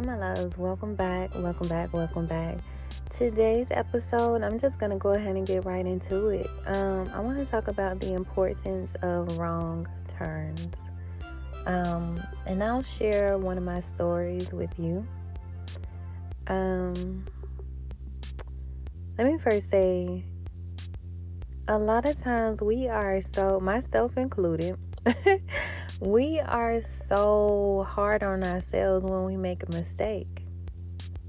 Hey, my loves, welcome back, welcome back, welcome back. Today's episode, I'm just gonna go ahead and get right into it. Um, I want to talk about the importance of wrong turns, um, and I'll share one of my stories with you. Um, let me first say, a lot of times we are so, myself included. we are so hard on ourselves when we make a mistake,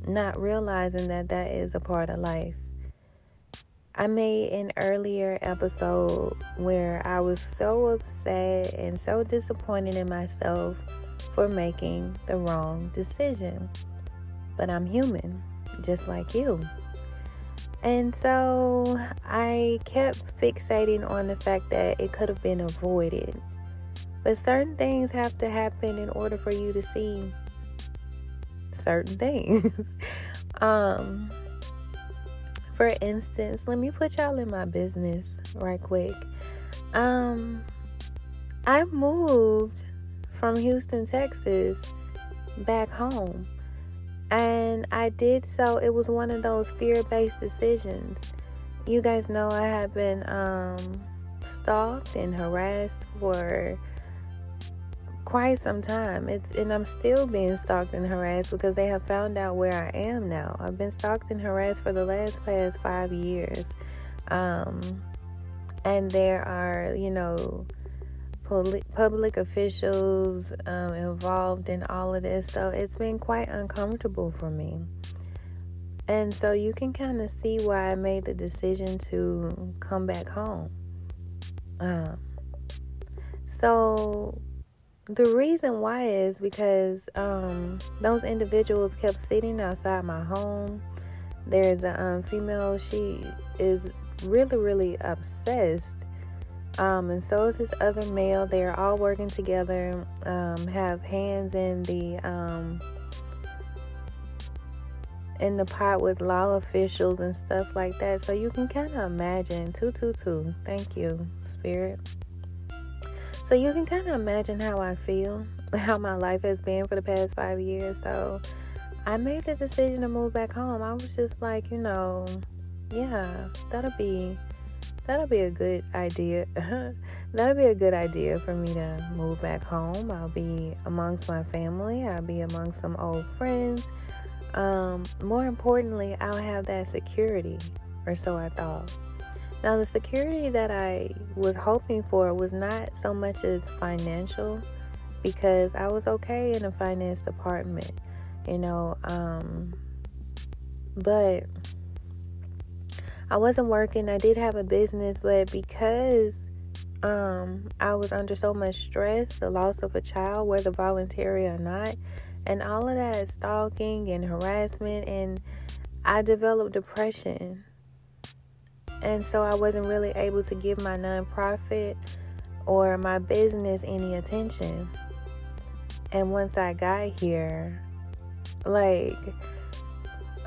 not realizing that that is a part of life. I made an earlier episode where I was so upset and so disappointed in myself for making the wrong decision. But I'm human, just like you. And so I kept fixating on the fact that it could have been avoided but certain things have to happen in order for you to see certain things. um for instance, let me put y'all in my business right quick. Um I moved from Houston, Texas back home. And I did so it was one of those fear-based decisions. You guys know I have been um stalked and harassed for quite some time. It's and I'm still being stalked and harassed because they have found out where I am now. I've been stalked and harassed for the last past five years. Um, and there are, you know, public officials um, involved in all of this. So it's been quite uncomfortable for me. And so you can kind of see why I made the decision to come back home. Um, so the reason why is because um, those individuals kept sitting outside my home. There's a um, female, she is really, really obsessed. Um, and so is this other male. They're all working together, um, have hands in the um, in the pot with law officials and stuff like that. So you can kind of imagine. Two, two, two. Thank you, Spirit. So you can kind of imagine how I feel, how my life has been for the past five years. So I made the decision to move back home. I was just like, you know, yeah, that'll be that'll be a good idea. that'll be a good idea for me to move back home. I'll be amongst my family. I'll be amongst some old friends. Um, more importantly, I'll have that security, or so I thought. Now, the security that I was hoping for was not so much as financial because I was okay in the finance department, you know, um, but I wasn't working. I did have a business, but because um, I was under so much stress, the loss of a child, whether voluntary or not, and all of that stalking and harassment, and I developed depression and so I wasn't really able to give my nonprofit or my business any attention. And once I got here, like,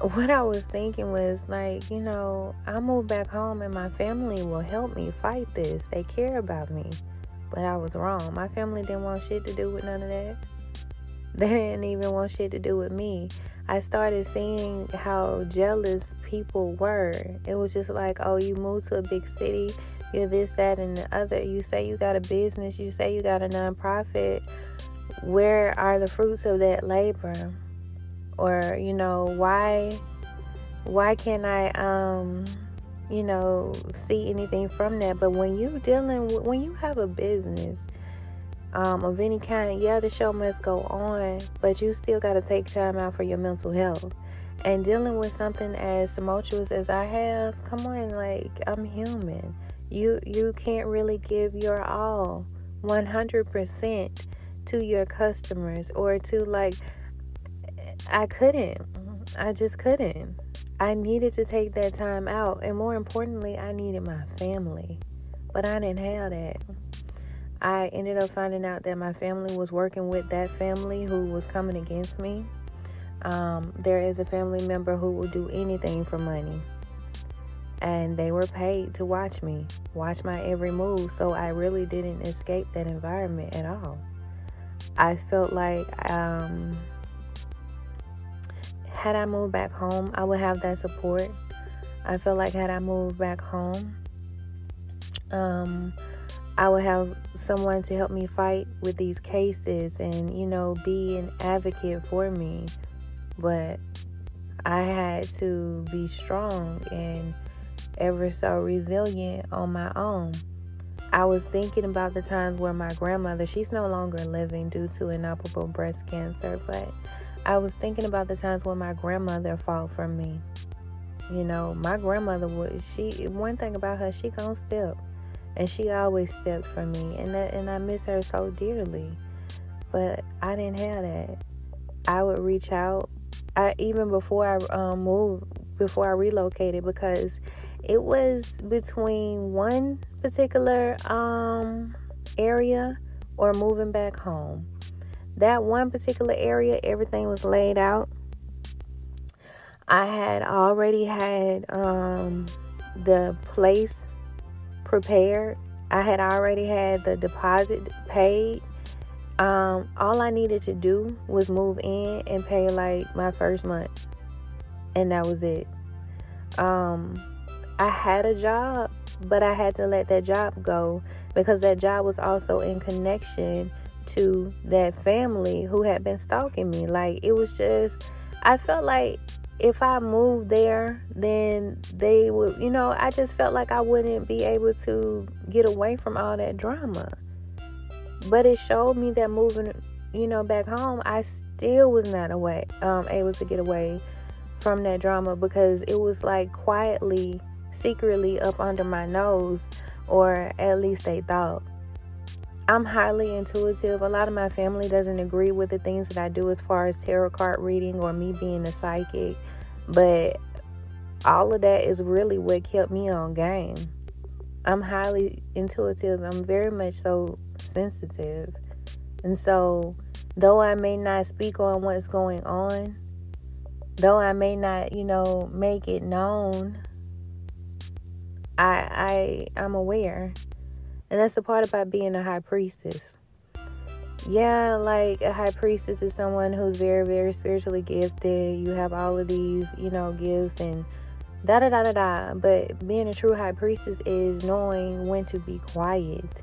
what I was thinking was like, you know, I move back home and my family will help me fight this. They care about me. But I was wrong. My family didn't want shit to do with none of that. They didn't even want shit to do with me. I started seeing how jealous people were. It was just like, oh, you moved to a big city, you're this, that, and the other. You say you got a business, you say you got a nonprofit. Where are the fruits of that labor? Or, you know, why why can't I um you know see anything from that? But when you dealing with, when you have a business, um, of any kind, yeah, the show must go on, but you still got to take time out for your mental health. And dealing with something as tumultuous as I have, come on, like I'm human. You you can't really give your all, 100% to your customers or to like. I couldn't. I just couldn't. I needed to take that time out, and more importantly, I needed my family, but I didn't have that. I ended up finding out that my family was working with that family who was coming against me. Um, there is a family member who will do anything for money. And they were paid to watch me, watch my every move. So I really didn't escape that environment at all. I felt like um, had I moved back home, I would have that support. I felt like had I moved back home, um, I would have someone to help me fight with these cases and, you know, be an advocate for me. But I had to be strong and ever so resilient on my own. I was thinking about the times where my grandmother, she's no longer living due to inoperable breast cancer, but I was thinking about the times when my grandmother fought for me. You know, my grandmother would she one thing about her, she gonna step. And she always stepped for me and that and I miss her so dearly. But I didn't have that. I would reach out I even before I um, moved before I relocated because it was between one particular um, area or moving back home. That one particular area, everything was laid out. I had already had um, the place prepared. I had already had the deposit paid. Um, all I needed to do was move in and pay like my first month, and that was it. Um, I had a job, but I had to let that job go because that job was also in connection to that family who had been stalking me. Like it was just, I felt like if I moved there, then they would, you know, I just felt like I wouldn't be able to get away from all that drama. But it showed me that moving, you know, back home, I still was not away, um, able to get away from that drama because it was like quietly, secretly up under my nose, or at least they thought. I'm highly intuitive. A lot of my family doesn't agree with the things that I do as far as tarot card reading or me being a psychic, but all of that is really what kept me on game. I'm highly intuitive. I'm very much so sensitive. And so, though I may not speak on what's going on, though I may not, you know, make it known, I I I'm aware. And that's the part about being a high priestess. Yeah, like a high priestess is someone who's very, very spiritually gifted. You have all of these, you know, gifts and da da da da da. But being a true high priestess is knowing when to be quiet,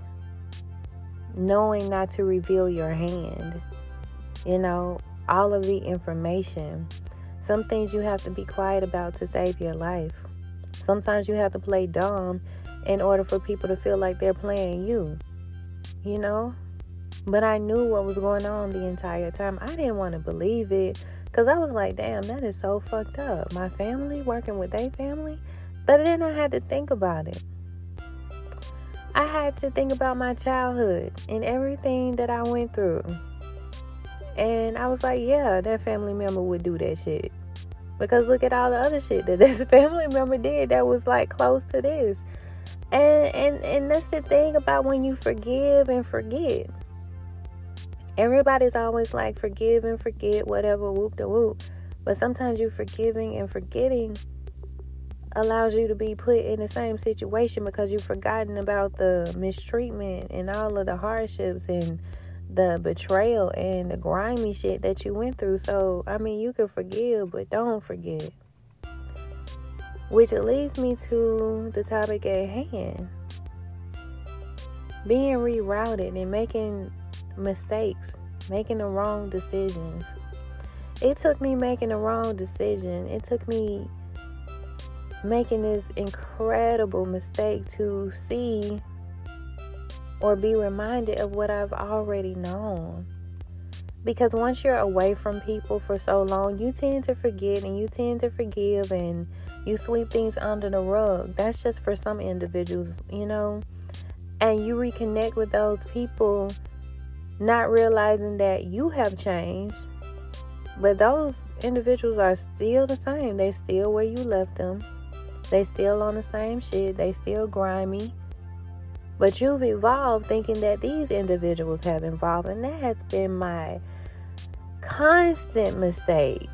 knowing not to reveal your hand, you know, all of the information. Some things you have to be quiet about to save your life. Sometimes you have to play dumb in order for people to feel like they're playing you, you know? But I knew what was going on the entire time. I didn't want to believe it because I was like, damn, that is so fucked up. My family working with their family. But then I had to think about it. I had to think about my childhood and everything that I went through. And I was like, yeah, that family member would do that shit. Because look at all the other shit that this family member did that was like close to this. And and and that's the thing about when you forgive and forget. Everybody's always like forgive and forget, whatever, whoop the whoop. But sometimes you forgiving and forgetting allows you to be put in the same situation because you've forgotten about the mistreatment and all of the hardships and the betrayal and the grimy shit that you went through. So, I mean, you can forgive, but don't forget. Which leads me to the topic at hand being rerouted and making mistakes, making the wrong decisions. It took me making the wrong decision. It took me making this incredible mistake to see or be reminded of what I've already known. Because once you're away from people for so long, you tend to forget and you tend to forgive and you sweep things under the rug. That's just for some individuals, you know. And you reconnect with those people, not realizing that you have changed. But those individuals are still the same. They're still where you left them. They still on the same shit. They still grimy. But you've evolved thinking that these individuals have evolved, and that has been my constant mistake.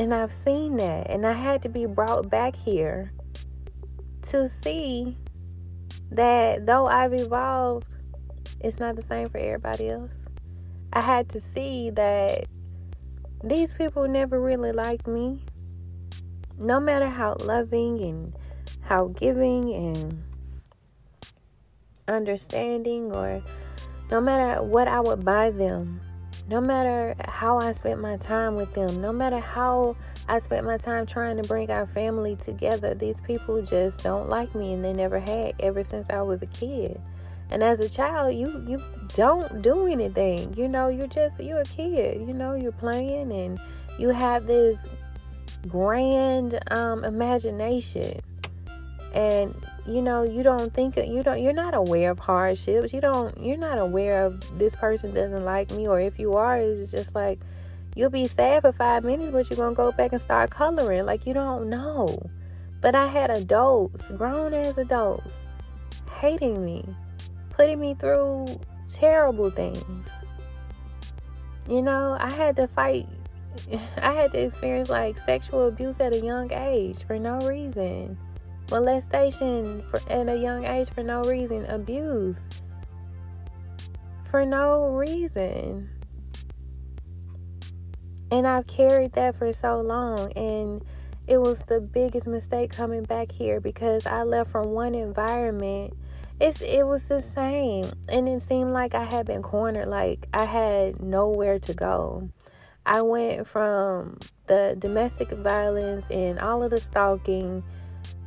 And I've seen that, and I had to be brought back here to see that though I've evolved, it's not the same for everybody else. I had to see that these people never really liked me. No matter how loving and how giving and understanding, or no matter what I would buy them, no matter how I spent my time with them, no matter how I spent my time trying to bring our family together, these people just don't like me and they never had ever since I was a kid. And as a child, you you don't do anything. You know, you're just you're a kid. You know, you're playing and you have this grand um, imagination. And you know, you don't think you don't you're not aware of hardships. You don't you're not aware of this person doesn't like me or if you are, it's just like you'll be sad for five minutes, but you're gonna go back and start coloring. Like you don't know. But I had adults, grown as adults, hating me putting me through terrible things. You know, I had to fight, I had to experience like sexual abuse at a young age for no reason, molestation for, at a young age for no reason, abuse for no reason. And I've carried that for so long. And it was the biggest mistake coming back here because I left from one environment it's it was the same and it seemed like i had been cornered like i had nowhere to go i went from the domestic violence and all of the stalking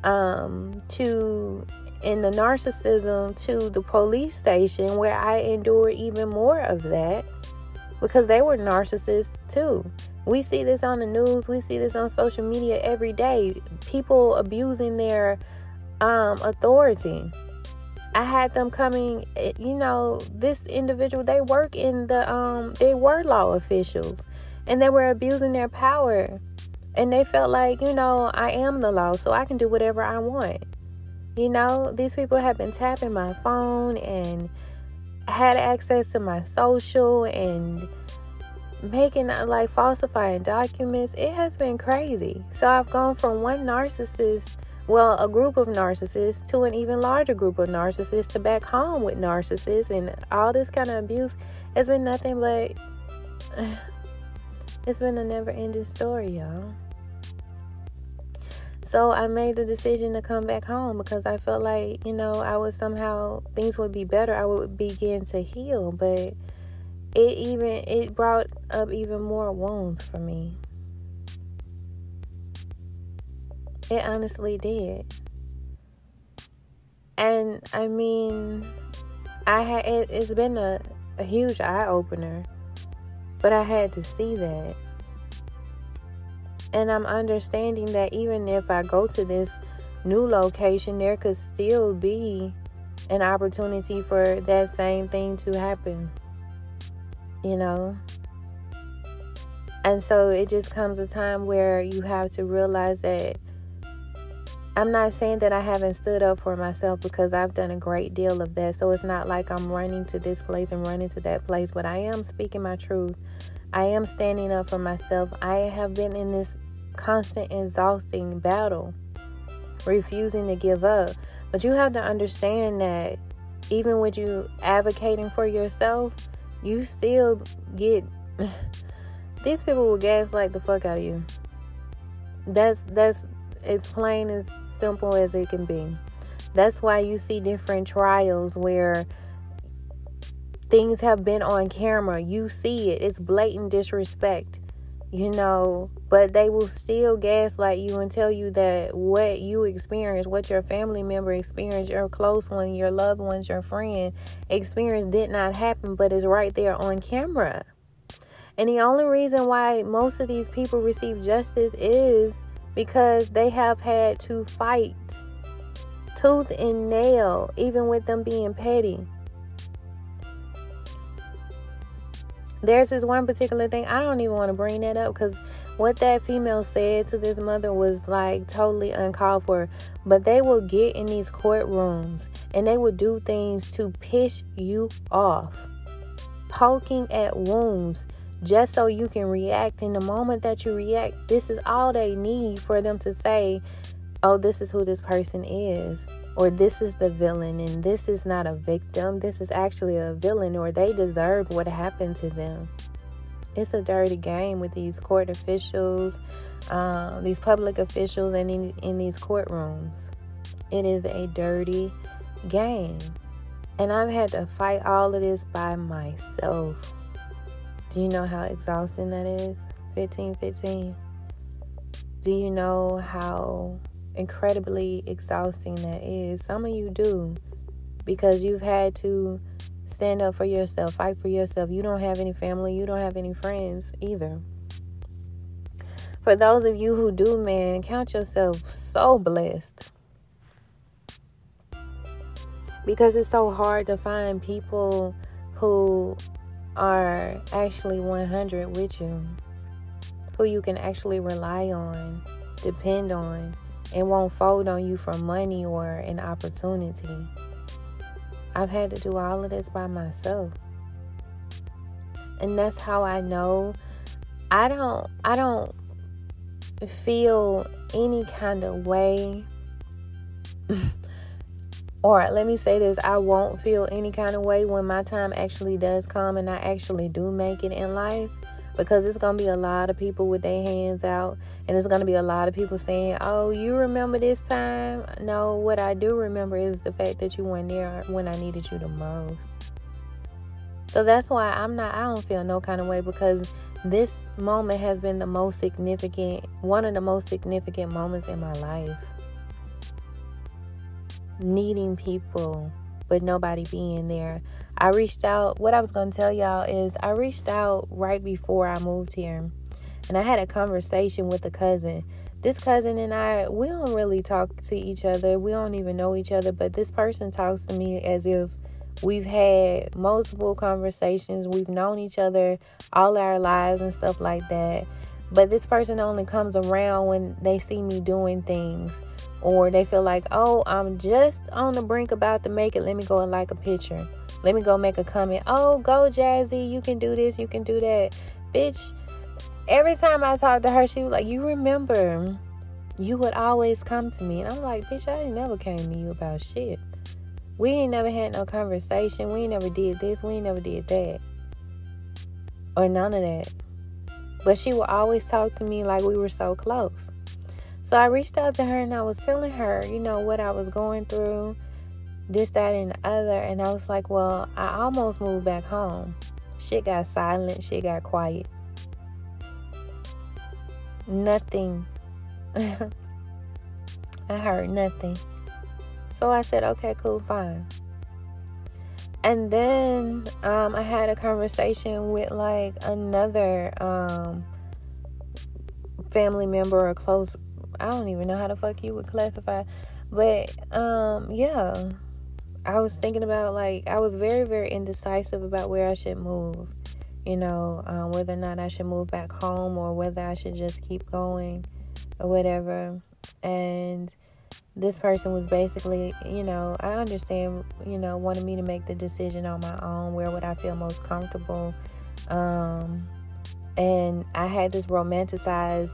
um, to in the narcissism to the police station where i endured even more of that because they were narcissists too. We see this on the news. We see this on social media every day. People abusing their um, authority. I had them coming, eh, you know, this individual, they work in the, um, they were law officials and they were abusing their power. And they felt like, you know, I am the law, so I can do whatever I want. You know, these people have been tapping my phone and had access to my social and making uh, like falsifying documents. It has been crazy. So I've gone from one narcissist well, a group of narcissists to an even larger group of narcissists to back home with narcissists and all this kind of abuse has been nothing but it's been a never ending story, y'all. So I made the decision to come back home because I felt like, you know, I would somehow things would be better. I would begin to heal, but it even it brought up even more wounds for me. It honestly did. And I mean, I had it, has been a, a huge eye opener, but I had to see that. And I'm understanding that even if I go to this new location, there could still be an opportunity for that same thing to happen. You know? And so it just comes a time where you have to realize that I'm not saying that I haven't stood up for myself because I've done a great deal of that. So it's not like I'm running to this place and running to that place, but I am speaking my truth. I am standing up for myself. I have been in this constant, exhausting battle, refusing to give up. But you have to understand that even with you advocating for yourself, you still get these people will gaslight the fuck out of you. That's that's as plain as simple as it can be. That's why you see different trials where things have been on camera. You see it. It's blatant disrespect, you know, but they will still gaslight you and tell you that what you experienced, what your family member experienced, your close one, your loved ones, your friend experienced did not happen, but is right there on camera. And the only reason why most of these people receive justice is because they have had to fight tooth and nail, even with them being petty. There's this one particular thing, I don't even want to bring that up because what that female said to this mother was like totally uncalled for. But they will get in these courtrooms and they will do things to piss you off, poking at wounds just so you can react. In the moment that you react, this is all they need for them to say, oh, this is who this person is, or this is the villain, and this is not a victim. This is actually a villain, or they deserve what happened to them. It's a dirty game with these court officials, um, these public officials, and in, in these courtrooms. It is a dirty game. And I've had to fight all of this by myself. Do you know how exhausting that is? 15 15. Do you know how incredibly exhausting that is? Some of you do because you've had to stand up for yourself, fight for yourself. You don't have any family, you don't have any friends either. For those of you who do, man, count yourself so blessed. Because it's so hard to find people who are actually 100 with you, who you can actually rely on, depend on, and won't fold on you for money or an opportunity. I've had to do all of this by myself. And that's how I know I don't I don't feel any kind of way or let me say this, I won't feel any kind of way when my time actually does come and I actually do make it in life because it's going to be a lot of people with their hands out and it's going to be a lot of people saying oh you remember this time? No what i do remember is the fact that you weren't there when i needed you the most. So that's why i'm not i don't feel no kind of way because this moment has been the most significant one of the most significant moments in my life. Needing people but nobody being there I reached out. What I was going to tell y'all is I reached out right before I moved here. And I had a conversation with a cousin. This cousin and I, we don't really talk to each other. We don't even know each other. But this person talks to me as if we've had multiple conversations. We've known each other all our lives and stuff like that. But this person only comes around when they see me doing things or they feel like, oh, I'm just on the brink about to make it. Let me go and like a picture. Let me go make a comment. Oh, go Jazzy. You can do this. You can do that. Bitch, every time I talked to her, she was like, You remember, you would always come to me. And I'm like, Bitch, I ain't never came to you about shit. We ain't never had no conversation. We ain't never did this. We ain't never did that. Or none of that. But she would always talk to me like we were so close. So I reached out to her and I was telling her, you know, what I was going through, this, that, and the other. And I was like, well, I almost moved back home. Shit got silent, shit got quiet. Nothing. I heard nothing. So I said, okay, cool, fine. And then um, I had a conversation with like another um, family member or close I don't even know how the fuck you would classify. But um yeah. I was thinking about like I was very, very indecisive about where I should move. You know, um, whether or not I should move back home or whether I should just keep going or whatever. And this person was basically, you know, I understand, you know, wanting me to make the decision on my own. Where would I feel most comfortable? Um, and I had this romanticized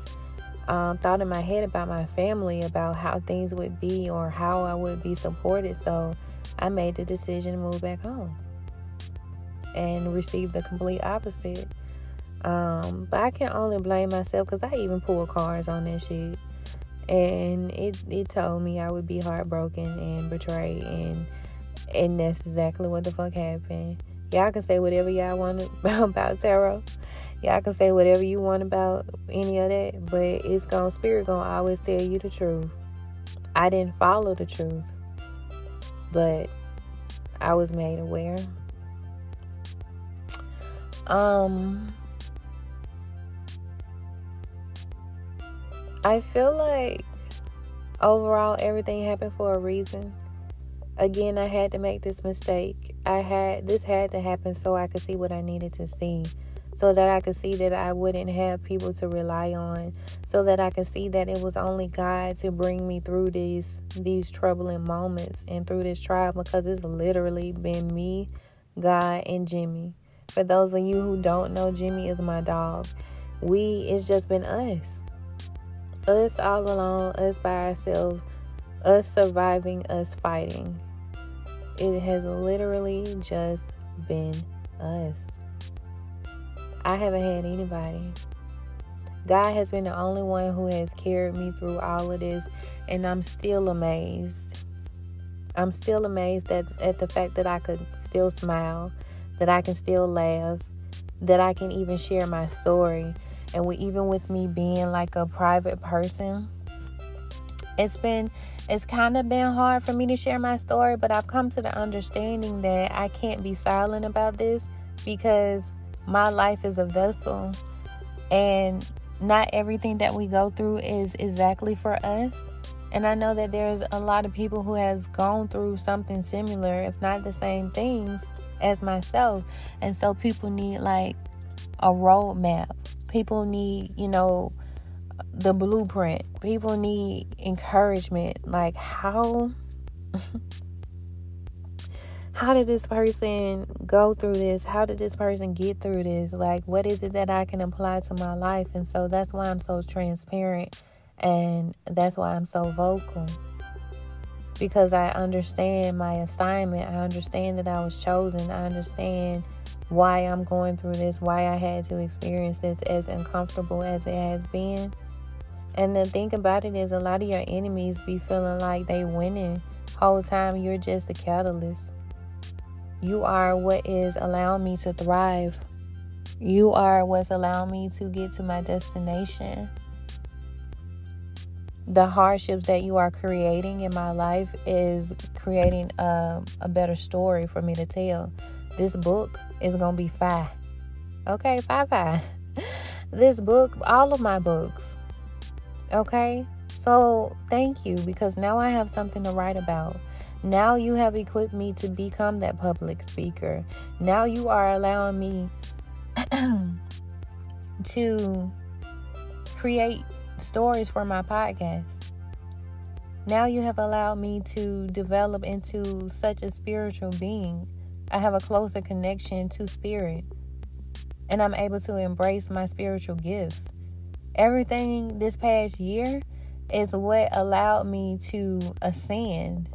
um, thought in my head about my family, about how things would be or how I would be supported. So I made the decision to move back home and received the complete opposite. Um, but I can only blame myself because I even pulled cards on that shit. And it, it told me I would be heartbroken and betrayed and and that's exactly what the fuck happened. Y'all can say whatever y'all want about tarot y'all can say whatever you want about any of that, but it's going spirit gonna always tell you the truth. I didn't follow the truth, but I was made aware. Um I feel like overall everything happened for a reason. Again, I had to make this mistake. I had this had to happen so I could see what I needed to see so that I could see that I wouldn't have people to rely on, so that I could see that it was only God to bring me through these these troubling moments and through this trial because it's literally been me, God, and Jimmy. For those of you who don't know, Jimmy is my dog. We it's just been us. Us all alone, us by ourselves, us surviving, us fighting. It has literally just been us. I haven't had anybody. God has been the only one who has carried me through all of this, and I'm still amazed. I'm still amazed at, at the fact that I could still smile, that I can still laugh, that I can even share my story. And even with me being like a private person, it's been it's kind of been hard for me to share my story, but I've come to the understanding that I can't be silent about this because my life is a vessel and not everything that we go through is exactly for us. And I know that there's a lot of people who has gone through something similar, if not the same things as myself. And so people need like a roadmap. People need, you know, the blueprint. People need encouragement. Like how how did this person go through this? How did this person get through this? Like what is it that I can apply to my life? And so that's why I'm so transparent and that's why I'm so vocal. Because I understand my assignment. I understand that I was chosen. I understand why I'm going through this, why I had to experience this as uncomfortable as it has been. And the thing about it is a lot of your enemies be feeling like they winning. The whole time you're just a catalyst. You are what is allowing me to thrive. You are what's allowing me to get to my destination the hardships that you are creating in my life is creating a, a better story for me to tell. This book is going to be five. Okay, five, five. This book, all of my books. Okay, so thank you because now I have something to write about. Now you have equipped me to become that public speaker. Now you are allowing me to create stories for my podcast. Now you have allowed me to develop into such a spiritual being. I have a closer connection to spirit. And I'm able to embrace my spiritual gifts. Everything this past year is what allowed me to ascend.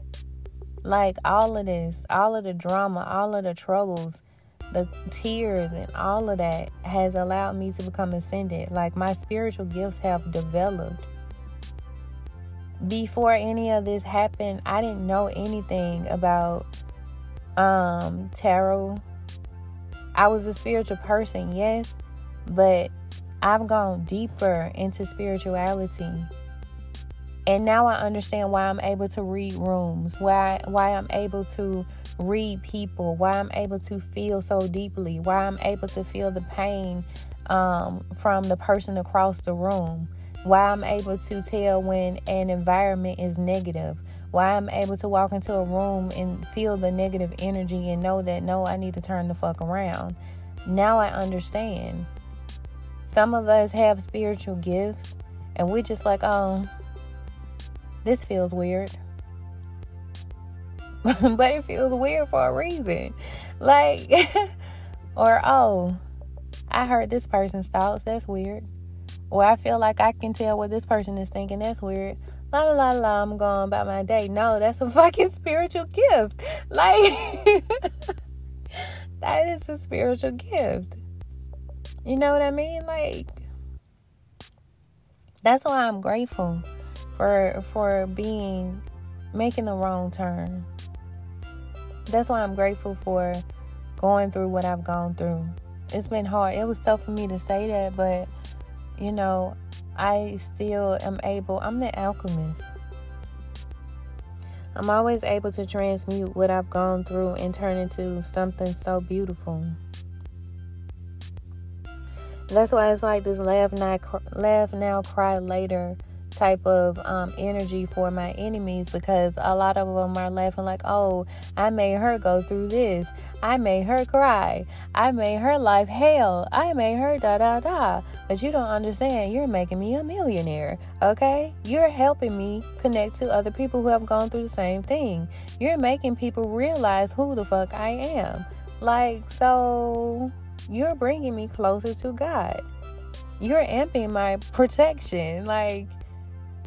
Like all of this, all of the drama, all of the troubles, the tears and all of that has allowed me to become ascended. Like my spiritual gifts have developed. Before any of this happened, I didn't know anything about um tarot. I was a spiritual person, yes, but I've gone deeper into spirituality. And now I understand why I'm able to read rooms, why why I'm able to read people, why I'm able to feel so deeply, why I'm able to feel the pain um, from the person across the room, why I'm able to tell when an environment is negative, why I'm able to walk into a room and feel the negative energy and know that no, I need to turn the fuck around. Now I understand. Some of us have spiritual gifts and we're just like, oh, this feels weird. but it feels weird for a reason. Like, or oh, I heard this person's thoughts. That's weird. Or I feel like I can tell what this person is thinking. That's weird. La la la la. I'm going about my day. No, that's a fucking spiritual gift. Like, that is a spiritual gift. You know what I mean? Like, that's why I'm grateful for for being making the wrong turn that's why I'm grateful for going through what I've gone through. It's been hard. It was tough for me to say that, but you know, I still am able, I'm the alchemist. I'm always able to transmute what I've gone through and turn into something so beautiful. That's why it's like this laugh now, laugh now, cry later type of um, energy for my enemies because a lot of them are laughing like, oh, I made her go through this. I made her cry. I made her life hell. I made her da da da. But you don't understand. You're making me a millionaire. Okay? You're helping me connect to other people who have gone through the same thing. You're making people realize who the fuck I am. Like, so you're bringing me closer to God. You're amping my protection. Like,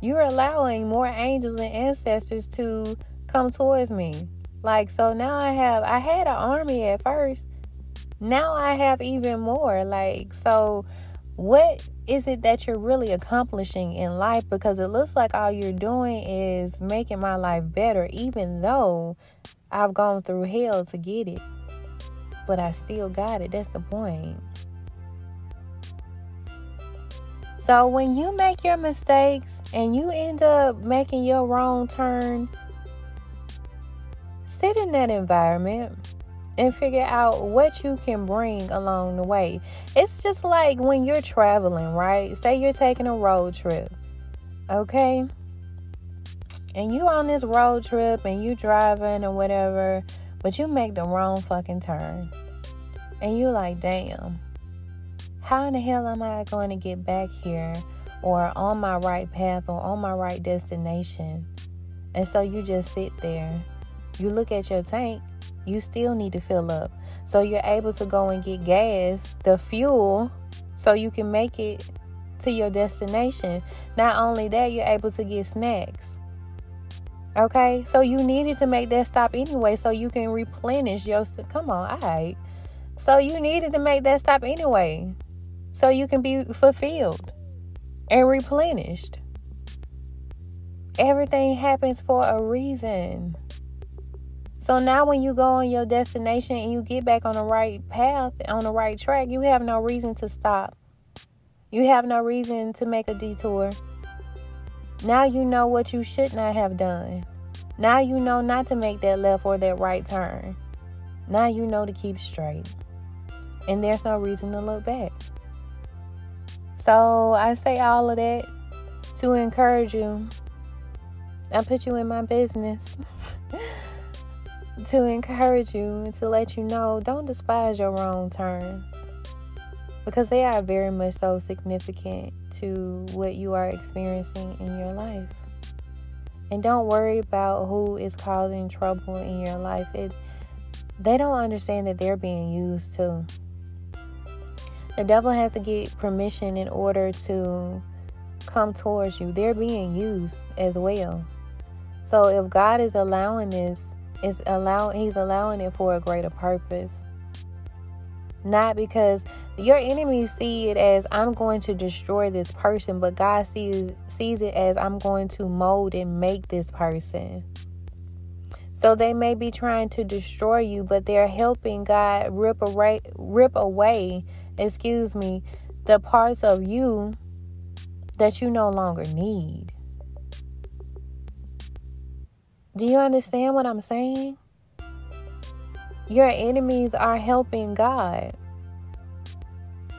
you're allowing more angels and ancestors to come towards me. Like, so now I have, I had an army at first, Now I have even more. Like, so what is it that you're really accomplishing in life? Because it looks like all you're doing is making my life better, even though I've gone through hell to get it. But I still got it. That's the point. So when you make your mistakes and you end up making your wrong turn, sit in that environment and figure out what you can bring along the way. It's just like when you're traveling, right? Say you're taking a road trip, okay? And you on this road trip and you driving or whatever, but you make the wrong fucking turn. And you like, damn, how in the hell am I going to get back here or on my right path or on my right destination? And so you just sit there. You look at your tank, you still need to fill up. So you're able to go and get gas, the fuel, so you can make it to your destination. Not only that, you're able to get snacks. Okay, so you needed to make that stop anyway, so you can replenish your. Come on, all right. So you needed to make that stop anyway so you can be fulfilled and replenished. Everything happens for a reason. So now, when you go on your destination and you get back on the right path, on the right track, you have no reason to stop. You have no reason to make a detour. Now you know what you should not have done. Now you know not to make that left or that right turn. Now you know to keep straight. And there's no reason to look back. So I say all of that to encourage you. I put you in my business to encourage you and to let you know don't despise your wrong turns because they are very much so significant to what you are experiencing in your life. And don't worry about who is causing trouble in your life. It they don't understand that they're being used too. The devil has to get permission in order to come towards you. They're being used as well. So if God is allowing this, is allowing he's allowing it for a greater purpose. Not because your enemies see it as I'm going to destroy this person, but God sees sees it as I'm going to mold and make this person. So they may be trying to destroy you, but they're helping God rip away rip away excuse me, the parts of you that you no longer need. Do you understand what I'm saying? Your enemies are helping God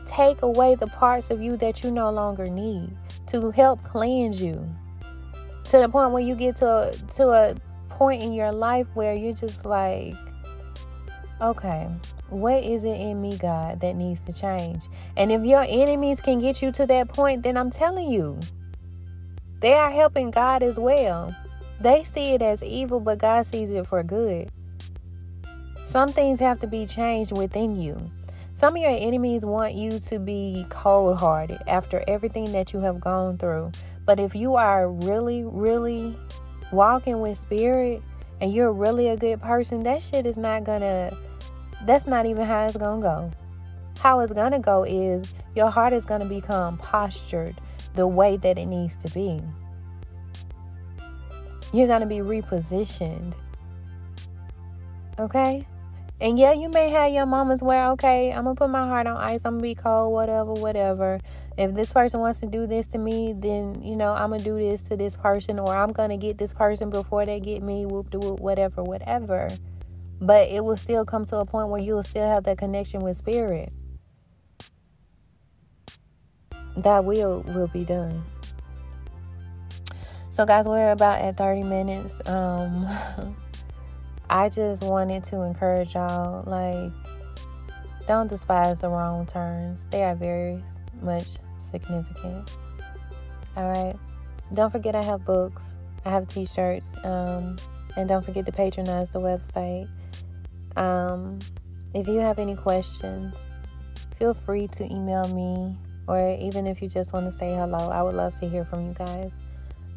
take away the parts of you that you no longer need to help cleanse you to the point where you get to a, to a point in your life where you're just like okay what is it in me, God, that needs to change? And if your enemies can get you to that point, then I'm telling you, they are helping God as well. They see it as evil, but God sees it for good. Some things have to be changed within you. Some of your enemies want you to be cold hearted after everything that you have gone through. But if you are really, really walking with spirit and you're really a good person, that shit is not gonna that's not even how it's going to go. How it's going to go is your heart is going to become postured the way that it needs to be. You're going to be repositioned. Okay? And yeah, you may have your moments where, okay, I'm going to put my heart on ice. I'm going to be cold, whatever, whatever. If this person wants to do this to me, then, you know, I'm going to do this to this person, or I'm going to get this person before they get me, whoop de whoop, whatever, whatever. But it will still come to a point where you will still have that connection with spirit. That will will be done. So guys, we're about at 30 minutes. Um I just wanted to encourage y'all like don't despise the wrong turns. They are very much significant. All right. Don't forget I have books. I have t-shirts. Um, and don't forget to patronize the website. Um, if you have any questions, feel free to email me, or even if you just want to say hello, I would love to hear from you guys.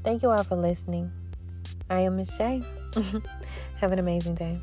Thank you all for listening. I am Miss J. have an amazing day.